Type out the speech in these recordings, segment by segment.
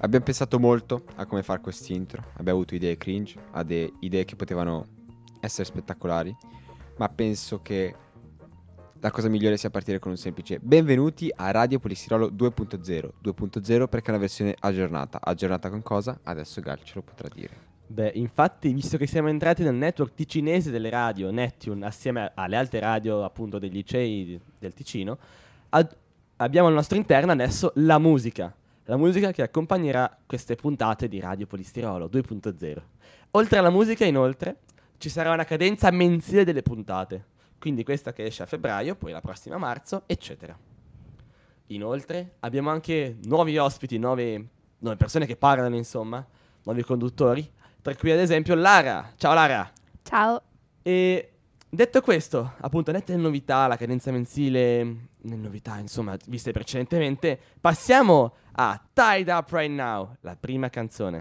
Abbiamo pensato molto a come fare quest'intro, abbiamo avuto idee cringe, ade- idee che potevano essere spettacolari, ma penso che la cosa migliore sia partire con un semplice benvenuti a Radio Polistirolo 2.0, 2.0 perché è una versione aggiornata, aggiornata con cosa? Adesso Gal ce lo potrà dire. Beh, infatti, visto che siamo entrati nel network ticinese delle radio, Neptune, assieme alle altre radio appunto dei licei del Ticino, ad- abbiamo al nostro interno adesso la musica. La musica che accompagnerà queste puntate di Radio Polistirolo 2.0. Oltre alla musica, inoltre, ci sarà una cadenza mensile delle puntate. Quindi questa che esce a febbraio, poi la prossima a marzo, eccetera. Inoltre, abbiamo anche nuovi ospiti, nuove, nuove persone che parlano, insomma, nuovi conduttori, tra cui ad esempio Lara. Ciao Lara! Ciao. E detto questo, appunto, nette novità, la cadenza mensile, le novità, insomma, viste precedentemente, passiamo a Tied Up Right Now, la prima canzone.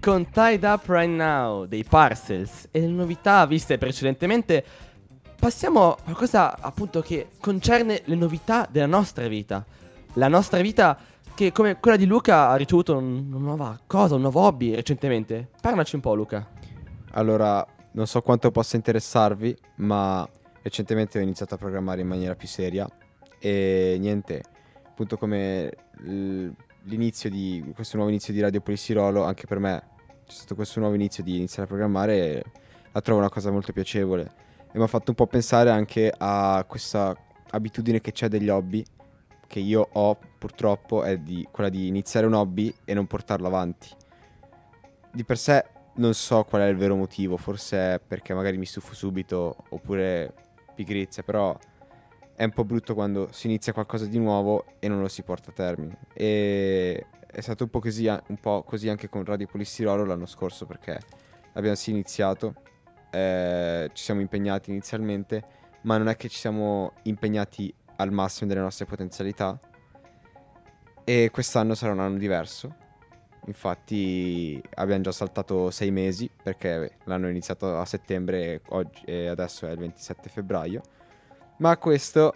Con Tied Up Right Now dei Parcels e le novità viste precedentemente, passiamo a qualcosa appunto che concerne le novità della nostra vita. La nostra vita che come quella di Luca ha ricevuto un- una nuova cosa, un nuovo hobby recentemente. Parlaci un po' Luca. Allora, non so quanto possa interessarvi, ma recentemente ho iniziato a programmare in maniera più seria e niente, appunto come l'inizio di questo nuovo inizio di Radio Polistirolo, anche per me c'è stato questo nuovo inizio di iniziare a programmare e la trovo una cosa molto piacevole e mi ha fatto un po' pensare anche a questa abitudine che c'è degli hobby che io ho purtroppo è di quella di iniziare un hobby e non portarlo avanti. Di per sé non so qual è il vero motivo, forse è perché magari mi stufo subito oppure pigrizia, però è un po' brutto quando si inizia qualcosa di nuovo e non lo si porta a termine. E è stato un po' così, un po' così anche con Radio Polistirolo l'anno scorso perché abbiamo sì iniziato, eh, ci siamo impegnati inizialmente, ma non è che ci siamo impegnati al massimo delle nostre potenzialità. E quest'anno sarà un anno diverso. Infatti abbiamo già saltato sei mesi perché l'anno è iniziato a settembre oggi- e adesso è il 27 febbraio. Ma questo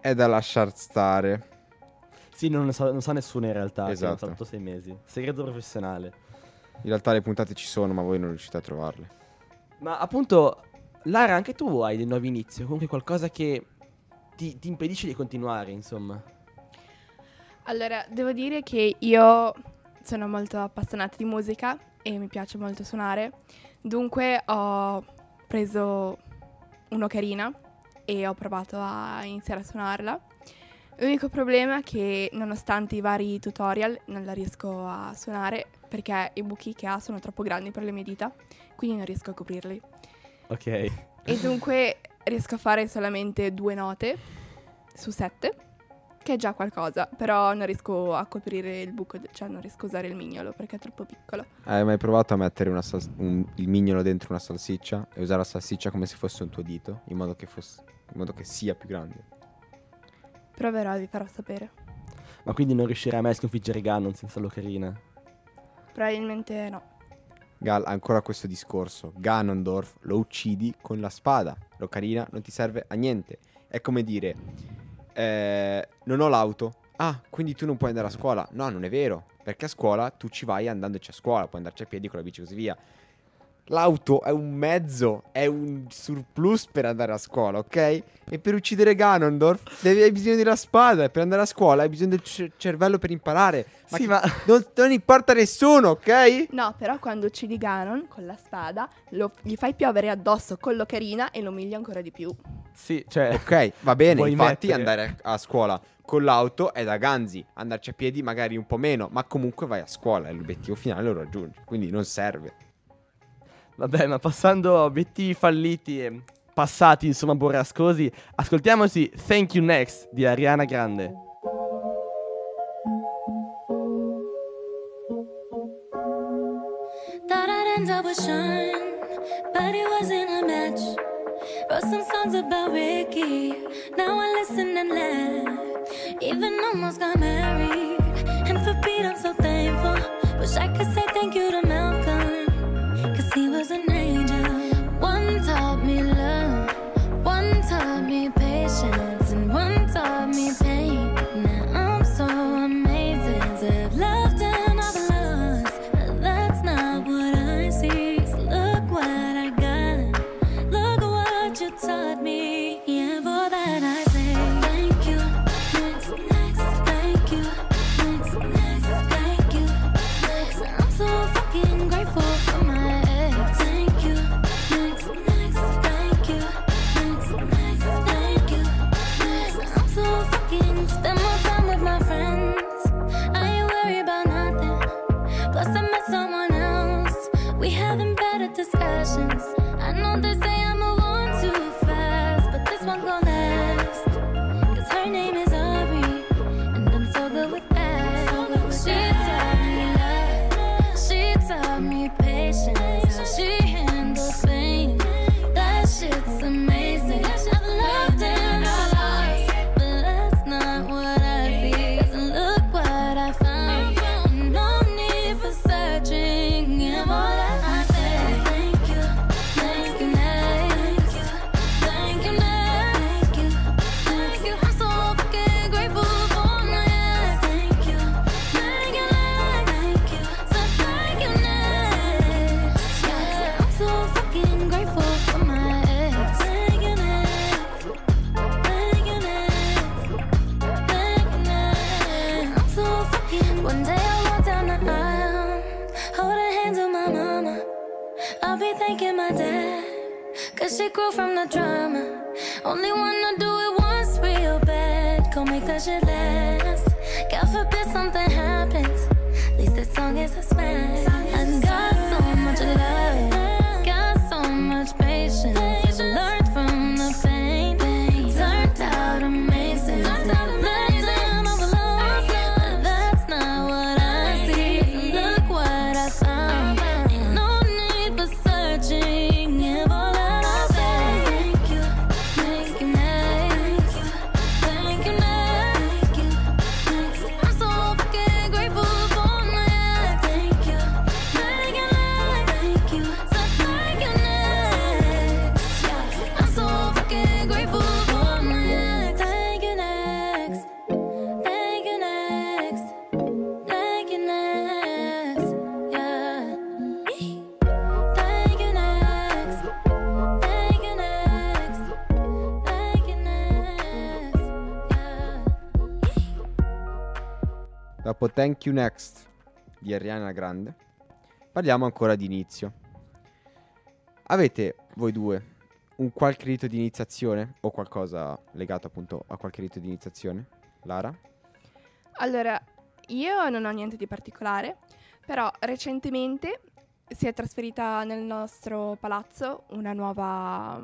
è da lasciar stare. Sì, non lo sa, non sa nessuno in realtà, che hanno Esatto. saltato sei mesi. Segreto professionale. In realtà le puntate ci sono, ma voi non riuscite a trovarle. Ma appunto, Lara, anche tu hai dei nuovi inizi, o comunque qualcosa che ti, ti impedisce di continuare, insomma. Allora, devo dire che io sono molto appassionata di musica e mi piace molto suonare. Dunque ho preso un'ocarina e ho provato a iniziare a suonarla. L'unico problema è che nonostante i vari tutorial non la riesco a suonare perché i buchi che ha sono troppo grandi per le mie dita, quindi non riesco a coprirli. Ok. E dunque riesco a fare solamente due note su sette, che è già qualcosa, però non riesco a coprire il buco, cioè non riesco a usare il mignolo perché è troppo piccolo. Hai mai provato a mettere una sal- un- il mignolo dentro una salsiccia e usare la salsiccia come se fosse un tuo dito, in modo che, fosse- in modo che sia più grande? Proverò, vi farò sapere. Ma quindi non riuscirai mai a sconfiggere Ganon senza l'ocarina? Probabilmente no. Gal, ancora questo discorso. Ganondorf lo uccidi con la spada. L'ocarina non ti serve a niente. È come dire: eh, Non ho l'auto. Ah, quindi tu non puoi andare a scuola. No, non è vero. Perché a scuola tu ci vai andandoci a scuola. Puoi andarci a piedi con la bici e così via. L'auto è un mezzo, è un surplus per andare a scuola, ok? E per uccidere Ganondorf devi, hai bisogno della spada. E per andare a scuola hai bisogno del cer- cervello per imparare. Ma, Sì, ma- non, non importa a nessuno, ok? No, però quando uccidi Ganon con la spada, lo- gli fai piovere addosso con l'ocarina e lo umili ancora di più. Sì, cioè... Ok, va bene, infatti mettere- andare a a scuola con l'auto è da ganzi, andarci a piedi magari un po' meno, ma comunque vai a scuola e l'obiettivo finale lo raggiungi, quindi non serve. Vabbè, ma passando a obiettivi falliti e passati, insomma, borrascosi, ascoltiamoci Thank You Next di Ariana Grande. But it wasn't a match. Wrote some songs about Ricky, now I listen and laugh. Even almost got married, and for Pete I'm so thankful. Wish I could say thank you to Malcolm, cause he was an angel. One taught me love, one taught me patience, God forbid something happens. At least that song is a smash. Thank You Next di Ariana Grande, parliamo ancora di inizio. Avete voi due un qualche rito di iniziazione o qualcosa legato appunto a qualche rito di iniziazione? Lara? Allora, io non ho niente di particolare, però recentemente si è trasferita nel nostro palazzo una nuova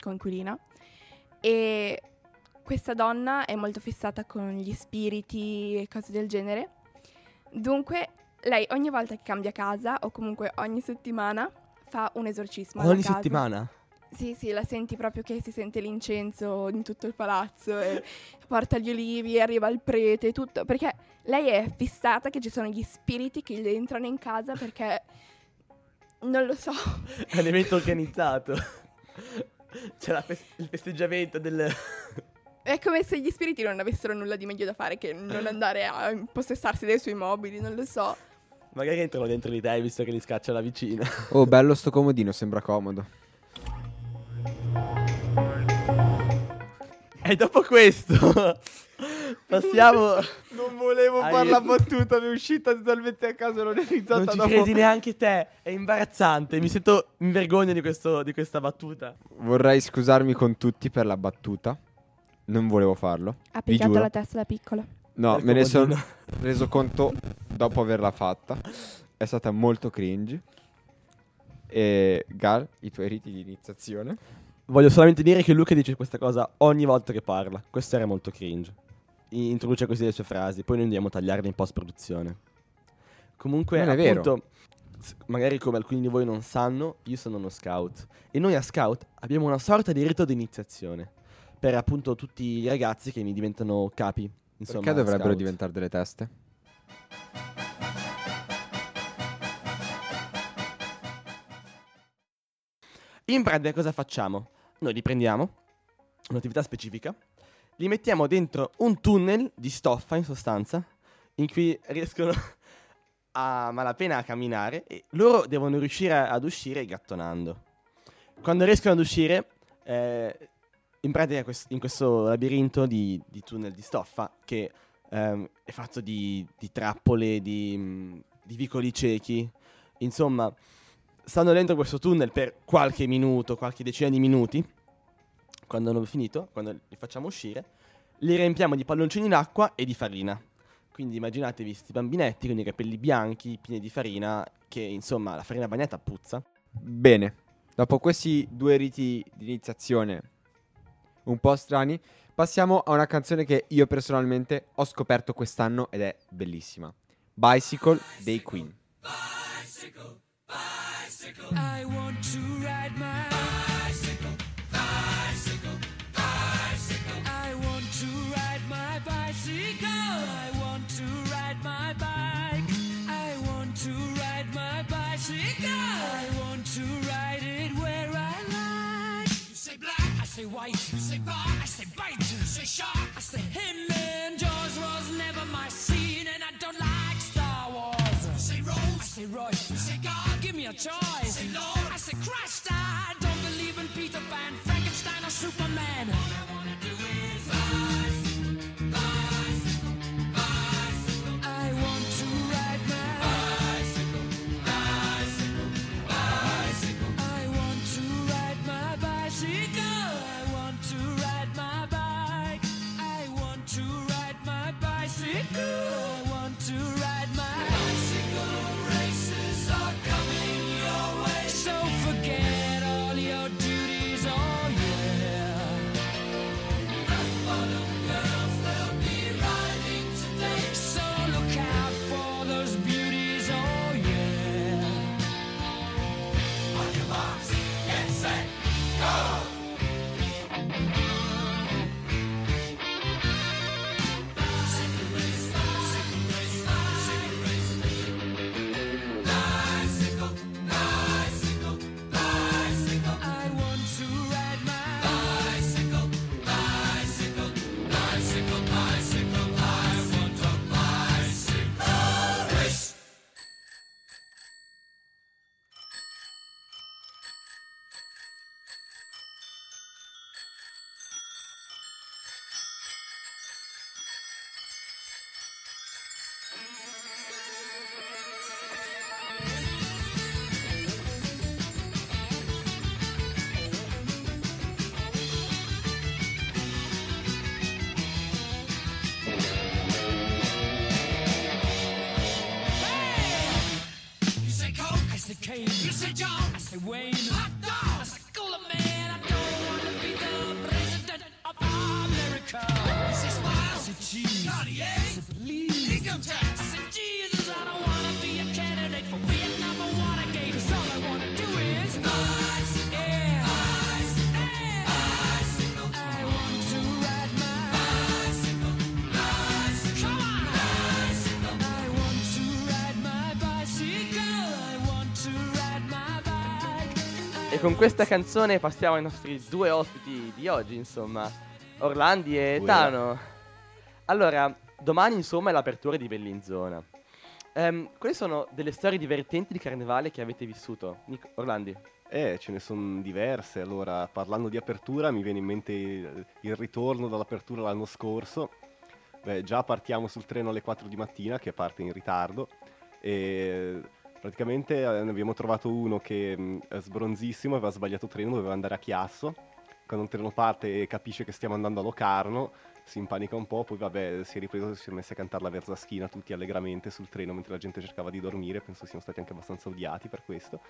coinquilina e questa donna è molto fissata con gli spiriti e cose del genere. Dunque, lei ogni volta che cambia casa o comunque ogni settimana fa un esorcismo Ogni settimana? Sì, sì, la senti proprio che si sente l'incenso in tutto il palazzo e porta gli olivi, arriva il prete e tutto, perché lei è fissata che ci sono gli spiriti che gli entrano in casa perché non lo so. È un evento organizzato. C'è la fes- il festeggiamento del... È come se gli spiriti non avessero nulla di meglio da fare che non andare a impossessarsi dei suoi mobili, non lo so. Magari entrano dentro di te visto che li scaccia la vicina. Oh, bello sto comodino, sembra comodo. E dopo questo passiamo... Non volevo Hai- fare la battuta, mi è uscita totalmente a caso, l'ho realizzata Non ci dopo. credi neanche te, è imbarazzante, mi sento in vergogna di, questo- di questa battuta. Vorrei scusarmi con tutti per la battuta. Non volevo farlo. Ha picchiato la testa da piccolo. No, Del me ne sono reso conto dopo averla fatta. È stata molto cringe. E Gal, i tuoi riti di iniziazione? Voglio solamente dire che Luca dice questa cosa ogni volta che parla. Questo era molto cringe. Introduce così le sue frasi, poi noi andiamo a tagliarle in post-produzione. Comunque, Non è vero. appunto, s- magari come alcuni di voi non sanno, io sono uno scout. E noi a scout abbiamo una sorta di rito di iniziazione. Per appunto tutti i ragazzi che mi diventano capi. Insomma, Perché dovrebbero scout. diventare delle teste? In pratica cosa facciamo? Noi li prendiamo, un'attività specifica, li mettiamo dentro un tunnel di stoffa in sostanza, in cui riescono a malapena a camminare e loro devono riuscire ad uscire gattonando. Quando riescono ad uscire, eh, in pratica in questo labirinto di, di tunnel di stoffa, che ehm, è fatto di, di trappole, di, mm, di vicoli ciechi, insomma, stanno dentro questo tunnel per qualche minuto, qualche decina di minuti. Quando hanno finito, quando li facciamo uscire, li riempiamo di palloncini d'acqua e di farina. Quindi immaginatevi questi bambinetti con i capelli bianchi, pieni di farina, che insomma la farina bagnata puzza. Bene, dopo questi due riti di iniziazione un po' strani, passiamo a una canzone che io personalmente ho scoperto quest'anno ed è bellissima. Bicycle dei Queen. I want to ride my say white. You say bar, I say bite. You say shark, I say him. And Jaws was never my scene, and I don't like Star Wars. You say Rose, I say Royce. You say God, give me a choice. You Say Lord, I say Christ. I don't believe in Peter Pan, Frankenstein, or Superman. Wayne. E con questa canzone passiamo ai nostri due ospiti di oggi, insomma, Orlandi e. Tano. Allora, domani insomma è l'apertura di Bellinzona. Ehm, quali sono delle storie divertenti di carnevale che avete vissuto? Nic- Orlandi? Eh, ce ne sono diverse. Allora, parlando di apertura, mi viene in mente il il ritorno dall'apertura l'anno scorso. Beh, già partiamo sul treno alle 4 di mattina, che parte in ritardo. E praticamente eh, ne abbiamo trovato uno che mh, è sbronzissimo, aveva sbagliato treno, doveva andare a Chiasso. Quando un treno parte e capisce che stiamo andando a Locarno, si impanica un po', poi vabbè, si è ripreso, si è messo a cantare la verzaschina tutti allegramente sul treno mentre la gente cercava di dormire. Penso siano stati anche abbastanza odiati per questo.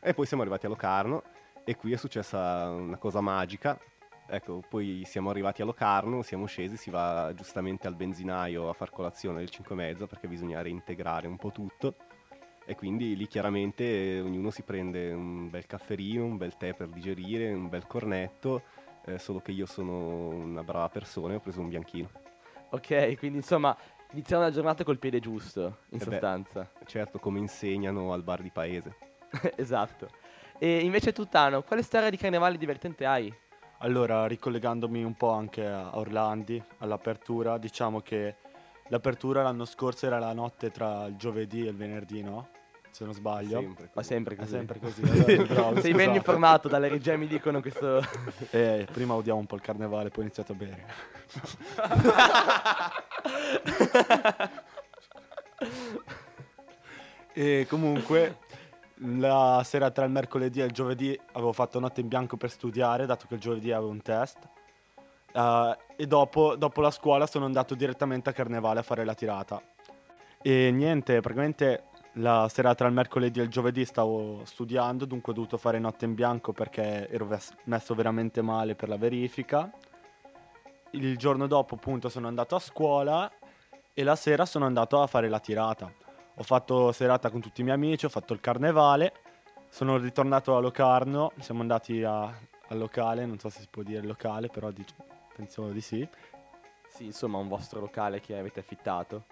E poi siamo arrivati a Locarno e qui è successa una cosa magica. Ecco, poi siamo arrivati a Locarno, siamo scesi, si va giustamente al benzinaio a far colazione alle 5 e mezza perché bisogna reintegrare un po' tutto. E quindi lì chiaramente eh, ognuno si prende un bel cafferino, un bel tè per digerire, un bel cornetto, eh, solo che io sono una brava persona e ho preso un bianchino. Ok, quindi insomma, iniziamo la giornata col piede giusto, in Eh beh. sostanza. Certo, come insegnano al bar di paese. esatto. E invece tu, Tano, quale storia di carnevale divertente hai? Allora, ricollegandomi un po' anche a Orlandi, all'apertura, diciamo che l'apertura l'anno scorso era la notte tra il giovedì e il venerdì, no? Se non sbaglio. Sempre Ma così. sempre È così. sempre così. allora, bravo, Sei ben informato, dalle regie mi dicono questo... Eh, prima odiamo un po' il carnevale, poi ho iniziato a bere. e comunque la sera tra il mercoledì e il giovedì avevo fatto notte in bianco per studiare, dato che il giovedì avevo un test. Eh, e dopo, dopo la scuola sono andato direttamente a Carnevale a fare la tirata. E niente, praticamente la sera tra il mercoledì e il giovedì stavo studiando, dunque ho dovuto fare notte in bianco perché ero ves- messo veramente male per la verifica. Il giorno dopo appunto sono andato a scuola e la sera sono andato a fare la tirata. Ho fatto serata con tutti i miei amici, ho fatto il carnevale, sono ritornato a Locarno, siamo andati a- al locale, non so se si può dire locale, però dic- penso di sì. Sì, insomma, un vostro locale che avete affittato.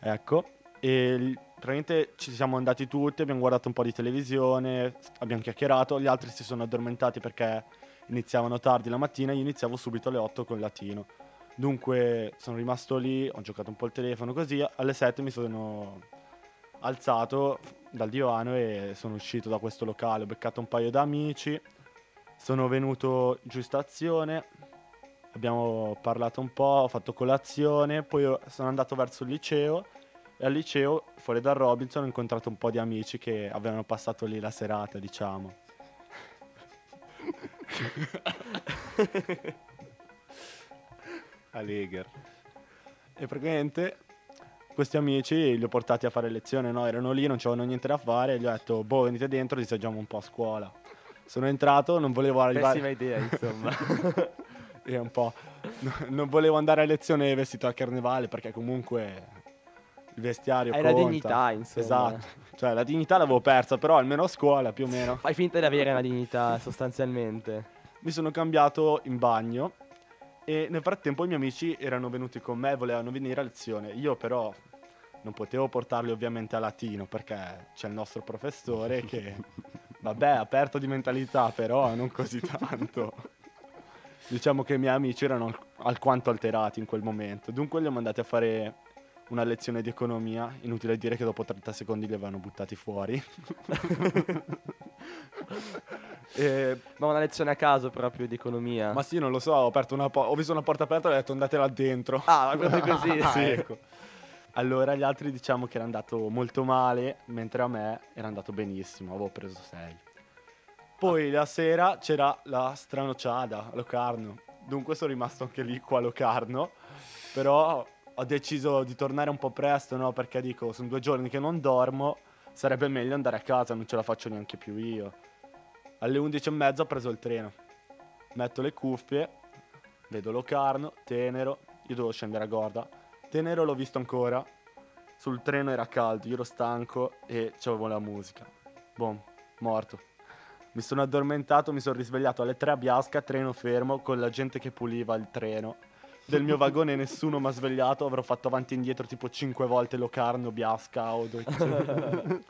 Ecco, e praticamente ci siamo andati tutti, abbiamo guardato un po' di televisione, abbiamo chiacchierato, gli altri si sono addormentati perché iniziavano tardi la mattina, io iniziavo subito alle 8 con il latino. Dunque sono rimasto lì, ho giocato un po' il telefono così, alle 7 mi sono alzato dal divano e sono uscito da questo locale, ho beccato un paio d'amici, sono venuto giù stazione, abbiamo parlato un po', ho fatto colazione, poi sono andato verso il liceo e al liceo, fuori dal Robinson, ho incontrato un po' di amici che avevano passato lì la serata, diciamo. A Leger. E praticamente questi amici li ho portati a fare lezione, no? Erano lì, non c'avevano niente da fare, e gli ho detto, boh, venite dentro, disaggiamo un po' a scuola. Sono entrato, non volevo arrivare... Pessima idea, insomma. E un po'. no- non volevo andare a lezione vestito a carnevale perché comunque il vestiario Hai la dignità, insomma. Esatto. Cioè la dignità l'avevo persa, però almeno a scuola più o meno. Fai finta di avere una dignità, sostanzialmente. Mi sono cambiato in bagno e nel frattempo i miei amici erano venuti con me e volevano venire a lezione. Io però non potevo portarli ovviamente a latino perché c'è il nostro professore che, vabbè, aperto di mentalità, però non così tanto. Diciamo che i miei amici erano al- alquanto alterati in quel momento. Dunque li ho mandati a fare una lezione di economia. Inutile dire che dopo 30 secondi li avevano buttati fuori. e Ma una lezione a caso proprio di economia. ma sì, non lo so, ho, aperto una po- ho visto una porta aperta e ho detto andate là dentro. Ah, proprio così, Ah, sì. ecco. Allora gli altri diciamo che era andato molto male, mentre a me era andato benissimo, avevo preso 6. Poi la sera c'era la stranociada a Locarno, dunque sono rimasto anche lì qua a Locarno, però ho deciso di tornare un po' presto, no? Perché dico, sono due giorni che non dormo, sarebbe meglio andare a casa, non ce la faccio neanche più io. Alle 11 e mezza ho preso il treno. Metto le cuffie, vedo Locarno, Tenero, io dovevo scendere a Gorda. Tenero l'ho visto ancora. Sul treno era caldo, io ero stanco e c'avevo la musica. Boom, morto. Mi sono addormentato, mi sono risvegliato alle 3 a Biasca, treno fermo, con la gente che puliva il treno. Del mio vagone nessuno mi ha svegliato, avrò fatto avanti e indietro tipo 5 volte Locarno, Biasca o dove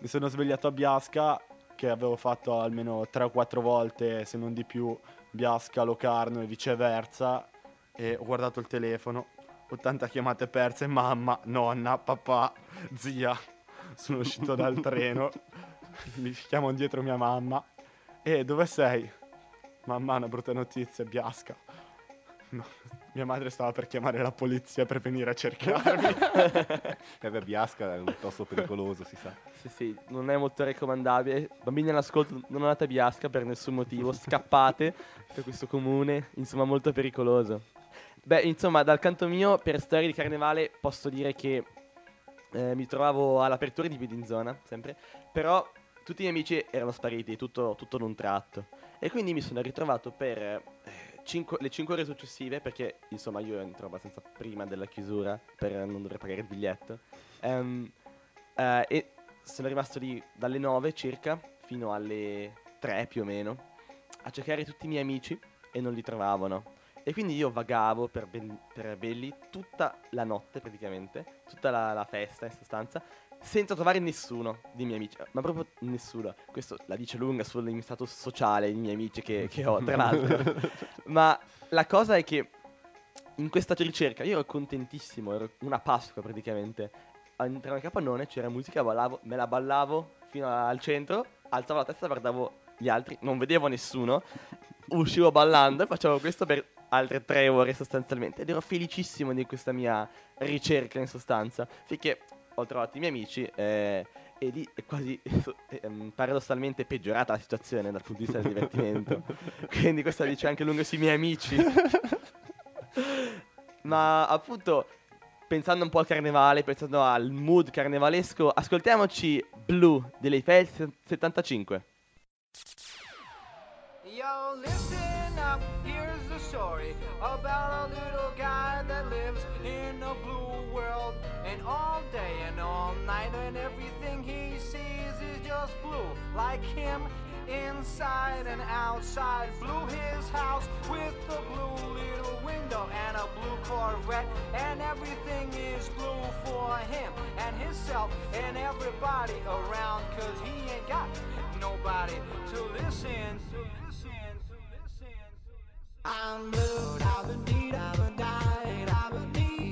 Mi sono svegliato a Biasca, che avevo fatto almeno 3 o 4 volte, se non di più, Biasca, Locarno e viceversa. E ho guardato il telefono, 80 chiamate perse, mamma, nonna, papà, zia. Sono uscito dal treno, mi chiamo dietro mia mamma. E dove sei? Mamma, una brutta notizia, Biasca. No, mia madre stava per chiamare la polizia per venire a cercarmi. E beh, Biasca è un posto pericoloso, si sa. Sì, sì, non è molto raccomandabile. Bambini all'ascolto, non andate a Biasca per nessun motivo, scappate per questo comune, insomma, molto pericoloso. Beh, insomma, dal canto mio, per storie di carnevale, posso dire che eh, mi trovavo all'apertura di Piedinzona, sempre, però tutti i miei amici erano spariti, tutto, tutto d'un tratto. E quindi mi sono ritrovato per eh, cinque- le 5 ore successive, perché insomma io entro abbastanza prima della chiusura per non dover pagare il biglietto. Ehm, eh, e sono rimasto lì dalle 9 circa fino alle 3 più o meno a cercare tutti i miei amici e non li trovavano. E quindi io vagavo per, ben- per Belli tutta la notte praticamente, tutta la, la festa in sostanza, senza trovare nessuno dei miei amici, ma proprio nessuno. Questo la dice lunga sul mio stato sociale, i miei amici che, che ho, tra l'altro. ma la cosa è che in questa ricerca io ero contentissimo, ero una Pasqua praticamente. Entravo nel capannone, c'era musica, ballavo, me la ballavo fino al centro, alzavo la testa, guardavo gli altri, non vedevo nessuno, uscivo ballando e facevo questo per altre tre ore sostanzialmente. Ed ero felicissimo di questa mia ricerca in sostanza, finché ho trovato i miei amici eh, e lì è quasi ehm, paradossalmente peggiorata la situazione dal punto di vista del divertimento. Quindi questo la dice anche lungo sui miei amici. Ma appunto, pensando un po' al carnevale, pensando al mood carnevalesco, ascoltiamoci Blue delle Eiffel 75. Yo, listen up, here's the story about a little guy that lives in a blue all day and all night, and everything he sees is just blue. Like him, inside and outside. Blue his house with a blue little window and a blue Corvette. And everything is blue for him and himself and everybody around. Cause he ain't got nobody to listen. To. I'm blue, dee da ba die, da ba dee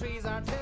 trees are too.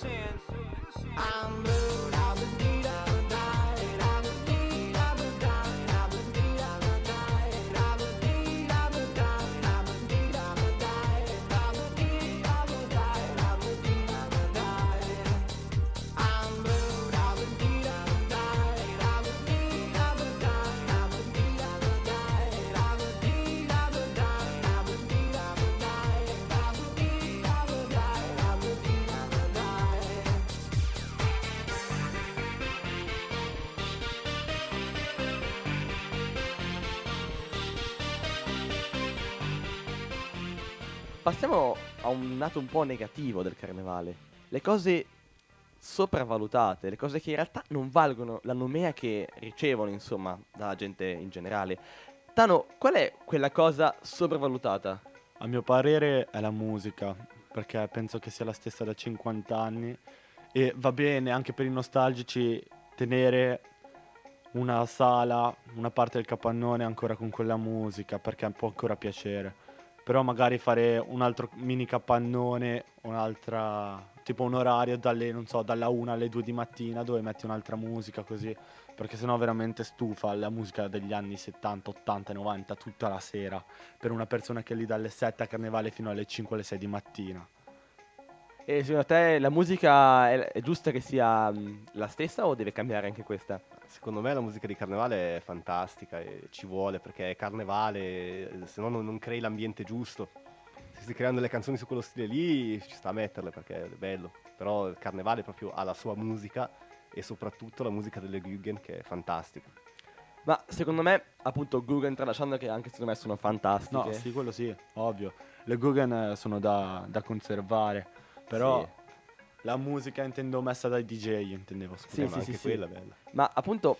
To listen. I'm Passiamo a un lato un po' negativo del carnevale. Le cose sopravvalutate, le cose che in realtà non valgono la nomea che ricevono, insomma, dalla gente in generale. Tano, qual è quella cosa sopravvalutata? A mio parere è la musica, perché penso che sia la stessa da 50 anni e va bene anche per i nostalgici tenere una sala, una parte del capannone ancora con quella musica, perché può ancora piacere. Però magari fare un altro mini capannone, un'altra tipo un orario dalle, non so, dalla 1 alle 2 di mattina dove metti un'altra musica così, perché sennò veramente stufa la musica degli anni 70, 80, 90 tutta la sera per una persona che è lì dalle 7 a carnevale fino alle 5 alle 6 di mattina. E secondo te la musica è, è giusta che sia mh, la stessa o deve cambiare anche questa? Secondo me la musica di carnevale è fantastica e ci vuole perché è carnevale, eh, se no non, non crei l'ambiente giusto. Se si creano delle canzoni su quello stile lì ci sta a metterle perché è bello, però il carnevale proprio ha la sua musica e soprattutto la musica delle Guggen che è fantastica. Ma secondo me, appunto, Guggen, tralasciando che anche secondo me sono fantastiche. No, sì, quello sì, ovvio. Le Guggen eh, sono da, da conservare, però Sì. la musica intendo messa dai DJ, intendevo, scusa. Sì, sì, ma anche sì, sì. quella è bella. Ma appunto,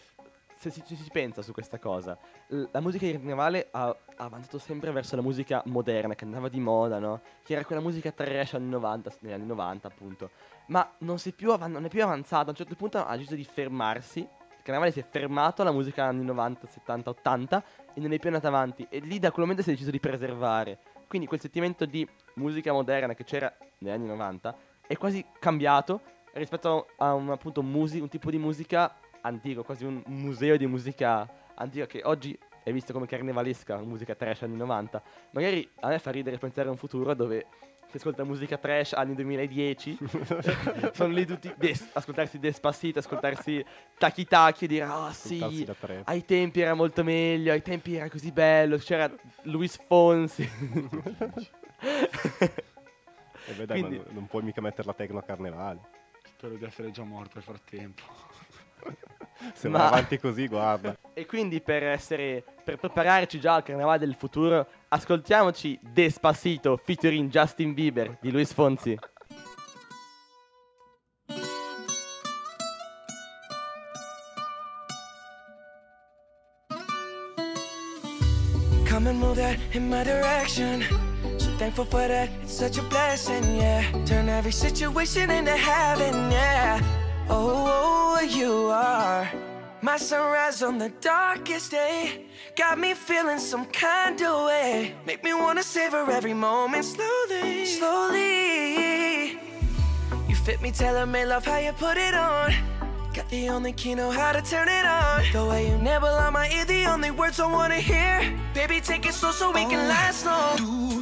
se si, ci si pensa su questa cosa, la musica di carnevale ha, avanzato sempre verso la musica moderna, che andava di moda, no? Che era quella musica trash anni 90, negli anni 90 appunto. Ma non, si è più avan- non è più avanzata, a un certo punto ha deciso di fermarsi. Il carnevale si è fermato alla musica anni 90, 70, 80 e non è più andata avanti. E lì da quel momento si è deciso di preservare. Quindi quel sentimento di musica moderna che c'era negli anni 90 è quasi cambiato rispetto a un, appunto, un, musi- un tipo di musica antico, quasi un museo di musica antica che oggi è visto come carnevalesca, musica trash anni 90. Magari a me fa ridere pensare a un futuro dove si ascolta musica trash anni 2010, sono lì tutti des- ascoltarsi Despacito, ascoltarsi Taki Taki e dire ah Ascoltarsi sì, ai tempi era molto meglio, ai tempi era così bello, c'era Luis Fonsi. E beh, dai, ma Quindi- non- non puoi mica mettere la tecno a carnevale. Spero di essere già morto nel frattempo. Se Ma- avanti così, guarda. E quindi per essere per prepararci già al carnevale del futuro, ascoltiamoci Despacito featuring Justin Bieber di Luis Fonsi. Come and move that in my direction. Thankful for that, it's such a blessing, yeah. Turn every situation into heaven, yeah. Oh, oh, oh you are my sunrise on the darkest day. Got me feeling some kind of way. Make me wanna savor every moment slowly, slowly. You fit me, tailor made love how you put it on. Got the only key, know how to turn it on. The way you nibble on my ear, the only words I wanna hear. Baby, take it slow so we can oh. last long. Tú,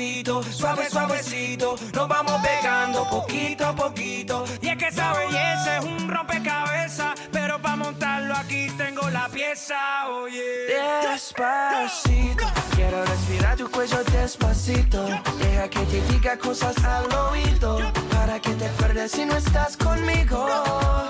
Pasito, suave, suavecito. Nos vamos pegando poquito a poquito. Y es que esa belleza es un rompecabezas. Pero para montarlo aquí tengo la pieza, oye. Despacito, quiero respirar tu cuello despacito. Deja que te diga cosas al oído. Para que te acuerdes si no estás conmigo.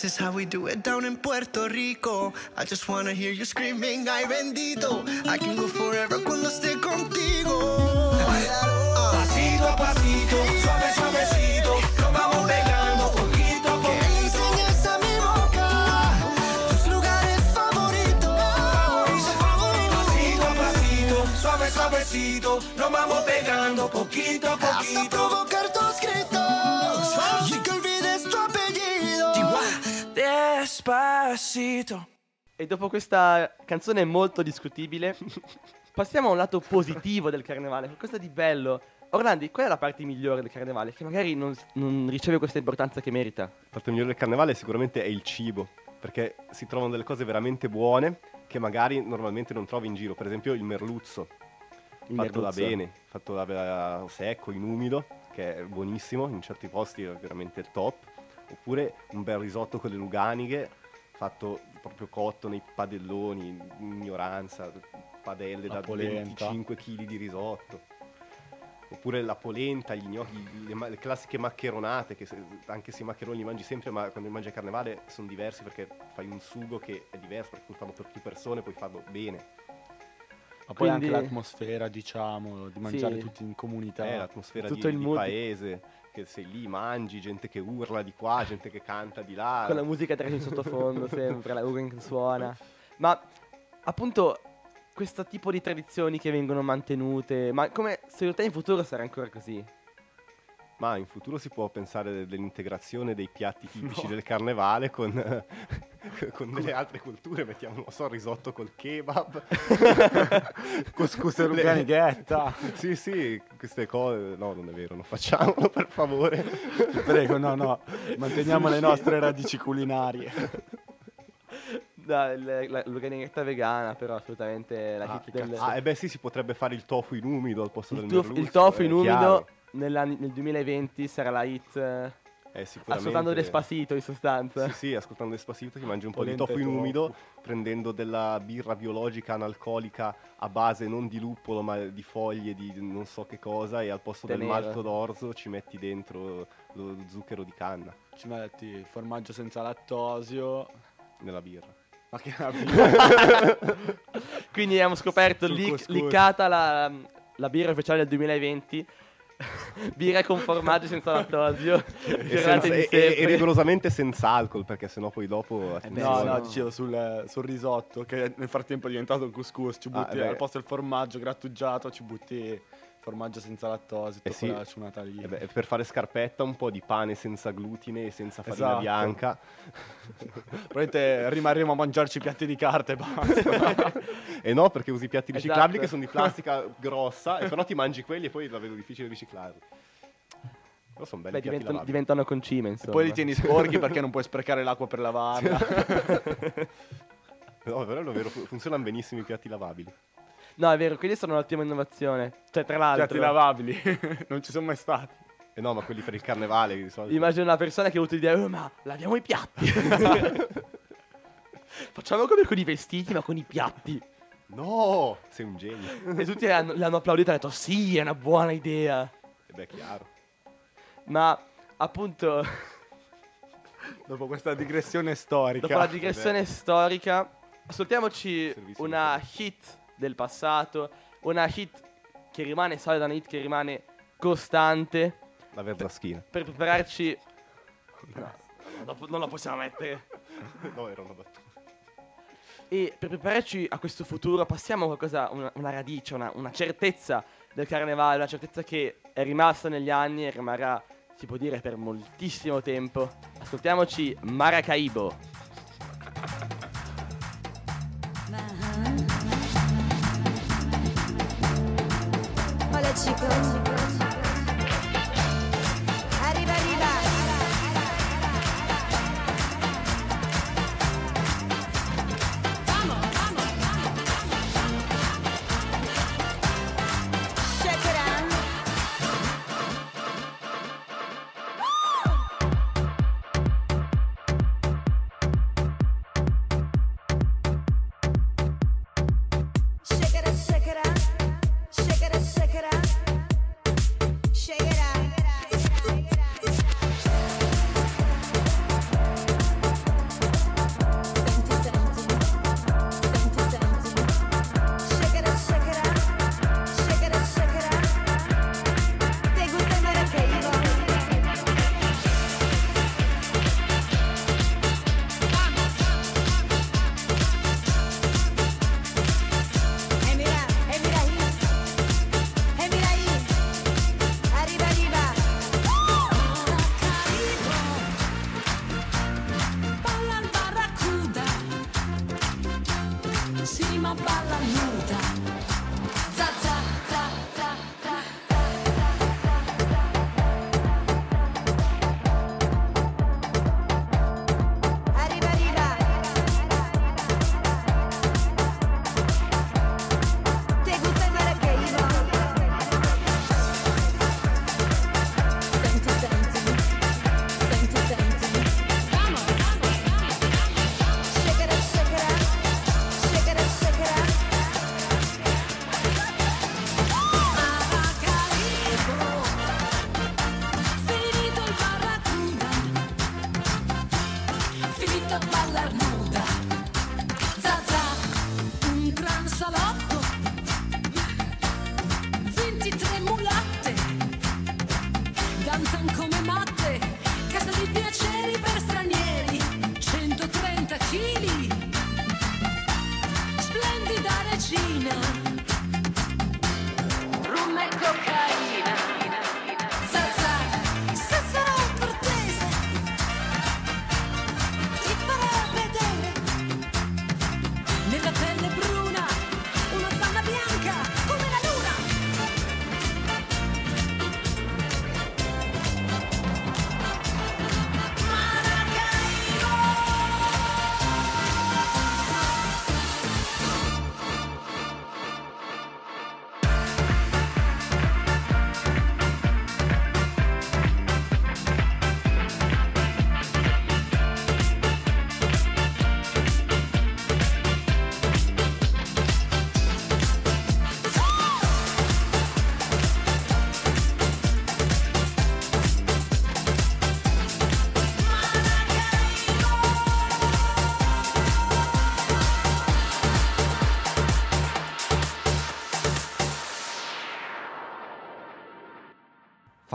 This is how we do it down in Puerto Rico. I just wanna hear you screaming, ay bendito. I can go forever cuando esté contigo. Pasito a pasito, suave, suavecito. Nos vamos pegando poquito a Que le poquito. enseñes a mi boca tus lugares favoritos. Pasito a pasito, suave, suavecito. Nos vamos pegando poquito a Hasta poquito. provocar Despacito. E dopo questa canzone molto discutibile, passiamo a un lato positivo del carnevale, qualcosa di bello. Orlandi, qual è la parte migliore del carnevale? Che magari non, non riceve questa importanza che merita. La parte migliore del carnevale sicuramente è il cibo, perché si trovano delle cose veramente buone che magari normalmente non trovi in giro. Per esempio il merluzzo, Il fatto da merluzzo. bene, fatto da, da secco, in umido, che è buonissimo, in certi posti è veramente il top. Oppure un bel risotto con le luganiche, fatto proprio cotto nei padelloni, in ignoranza, padelle La da polenta. 25 kg di risotto. Oppure la polenta, gli gnocchi, le, ma- le classiche maccheronate, che se- anche se i maccheroni li mangi sempre, ma quando li mangi a carnevale sono diversi perché fai un sugo che è diverso, perché puoi farlo per più persone, puoi farlo bene. Ma poi Quindi- anche l'atmosfera, diciamo, di mangiare Sì. tutti in comunità. È l'atmosfera Tutto di, il di mood. paese, che sei lì, mangi, gente che urla di qua, gente che canta di là. Con la musica trash in sottofondo sempre, la Ugen che suona. Ma appunto questo tipo di tradizioni che vengono mantenute, ma come secondo te in futuro sarà ancora così? Ma in futuro si può pensare dell'integrazione dei piatti tipici del carnevale con, con delle altre culture, mettiamo, non so, risotto col kebab. Couscous e ruganighetta. Sì, sì, queste cose, no, non è vero, non facciamolo per favore. Prego, no, no, manteniamo le nostre radici culinarie. No, il- la- l'organizzata vegana, però assolutamente la Ah, hit del... Ah, e beh sì, si potrebbe fare il tofu in umido al posto il, del tof- merluzzo. il tofu in umido chiaro. Nell'anni- nel 2020 sarà la hit... eh, Eh, sicuramente... Ascoltando Despacito in sostanza. Sì, sì, ascoltando Despacito ti mangi un po' di tofu in umido, prendendo della birra biologica analcolica a base non di luppolo ma di foglie di non so che cosa e al posto del Tenera. malto d'orzo ci metti dentro lo zucchero di canna Ci metti formaggio senza lattosio. nella birra. Ma che Quindi abbiamo scoperto lic- liccata la, la birra ufficiale del 2020. Birra con formaggio senza lattosio. E, senza- e- e- e rigorosamente senza alcol perché sennò poi dopo... No, attenzione. no, dicevo sul, sul risotto che nel frattempo è diventato un couscous. Ci Ah, butti beh. al posto del formaggio grattugiato, ci butti formaggio senza lattosio, Eh sì. ciunata lì. Eh beh, per fare scarpetta un po' di pane senza glutine e senza farina Esatto. bianca. Probabilmente rimarremo a mangiarci piatti di carta e basta. e no, perché usi piatti Esatto. riciclabili che sono di plastica grossa, e però ti mangi quelli e poi la vedo difficile riciclarli. Però sono belli Beh, piatti diventano, diventano concime, e insomma. poi li tieni sporchi perché non puoi sprecare l'acqua per lavarla. No, però è vero, fu- funzionano benissimo i piatti lavabili. No, è vero, quelli sono un'ottima innovazione. Cioè, tra l'altro, piatti lavabili. non ci sono mai stati. E no, ma quelli per il carnevale di solito. immagino una persona che ha avuto l'idea, "Oh, ma laviamo i piatti. Facciamo come con i vestiti, ma con i piatti. No, sei un genio. E tutti l'hanno, l'hanno applaudito e hanno detto, sì, è una buona idea. E beh, chiaro. Ma, appunto, Dopo questa digressione storica. dopo la digressione storica, ascoltiamoci Servizio una hit del passato, una hit che rimane solida, una hit che rimane costante. La verdaschina. per prepararci. No, non la possiamo mettere. no, era una battuta. E per prepararci a questo futuro passiamo a qualcosa, una, una radice, una, una certezza del carnevale, una certezza che è rimasta negli anni e rimarrà, si può dire, per moltissimo tempo. Ascoltiamoci Maracaibo. 几个几个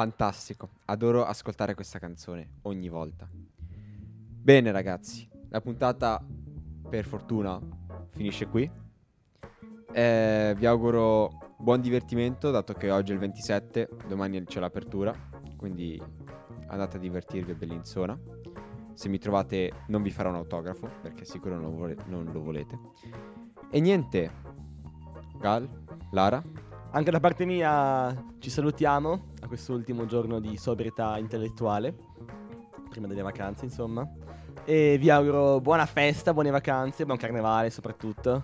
fantastico. Adoro ascoltare questa canzone ogni volta. Bene ragazzi, la puntata per fortuna finisce qui. Eh, vi auguro buon divertimento dato che oggi è il 27, domani c'è l'apertura, quindi andate a divertirvi a Bellinzona. Se mi trovate non vi farò un autografo perché sicuro non vole- non lo volete. E niente, Gal, Lara, Anche da parte mia ci salutiamo a quest'ultimo giorno di sobrietà intellettuale, prima delle vacanze insomma. E vi auguro buona festa, buone vacanze, buon carnevale soprattutto.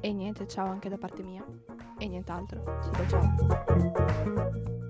E niente, ciao anche da parte mia. E nient'altro. Ciao ciao.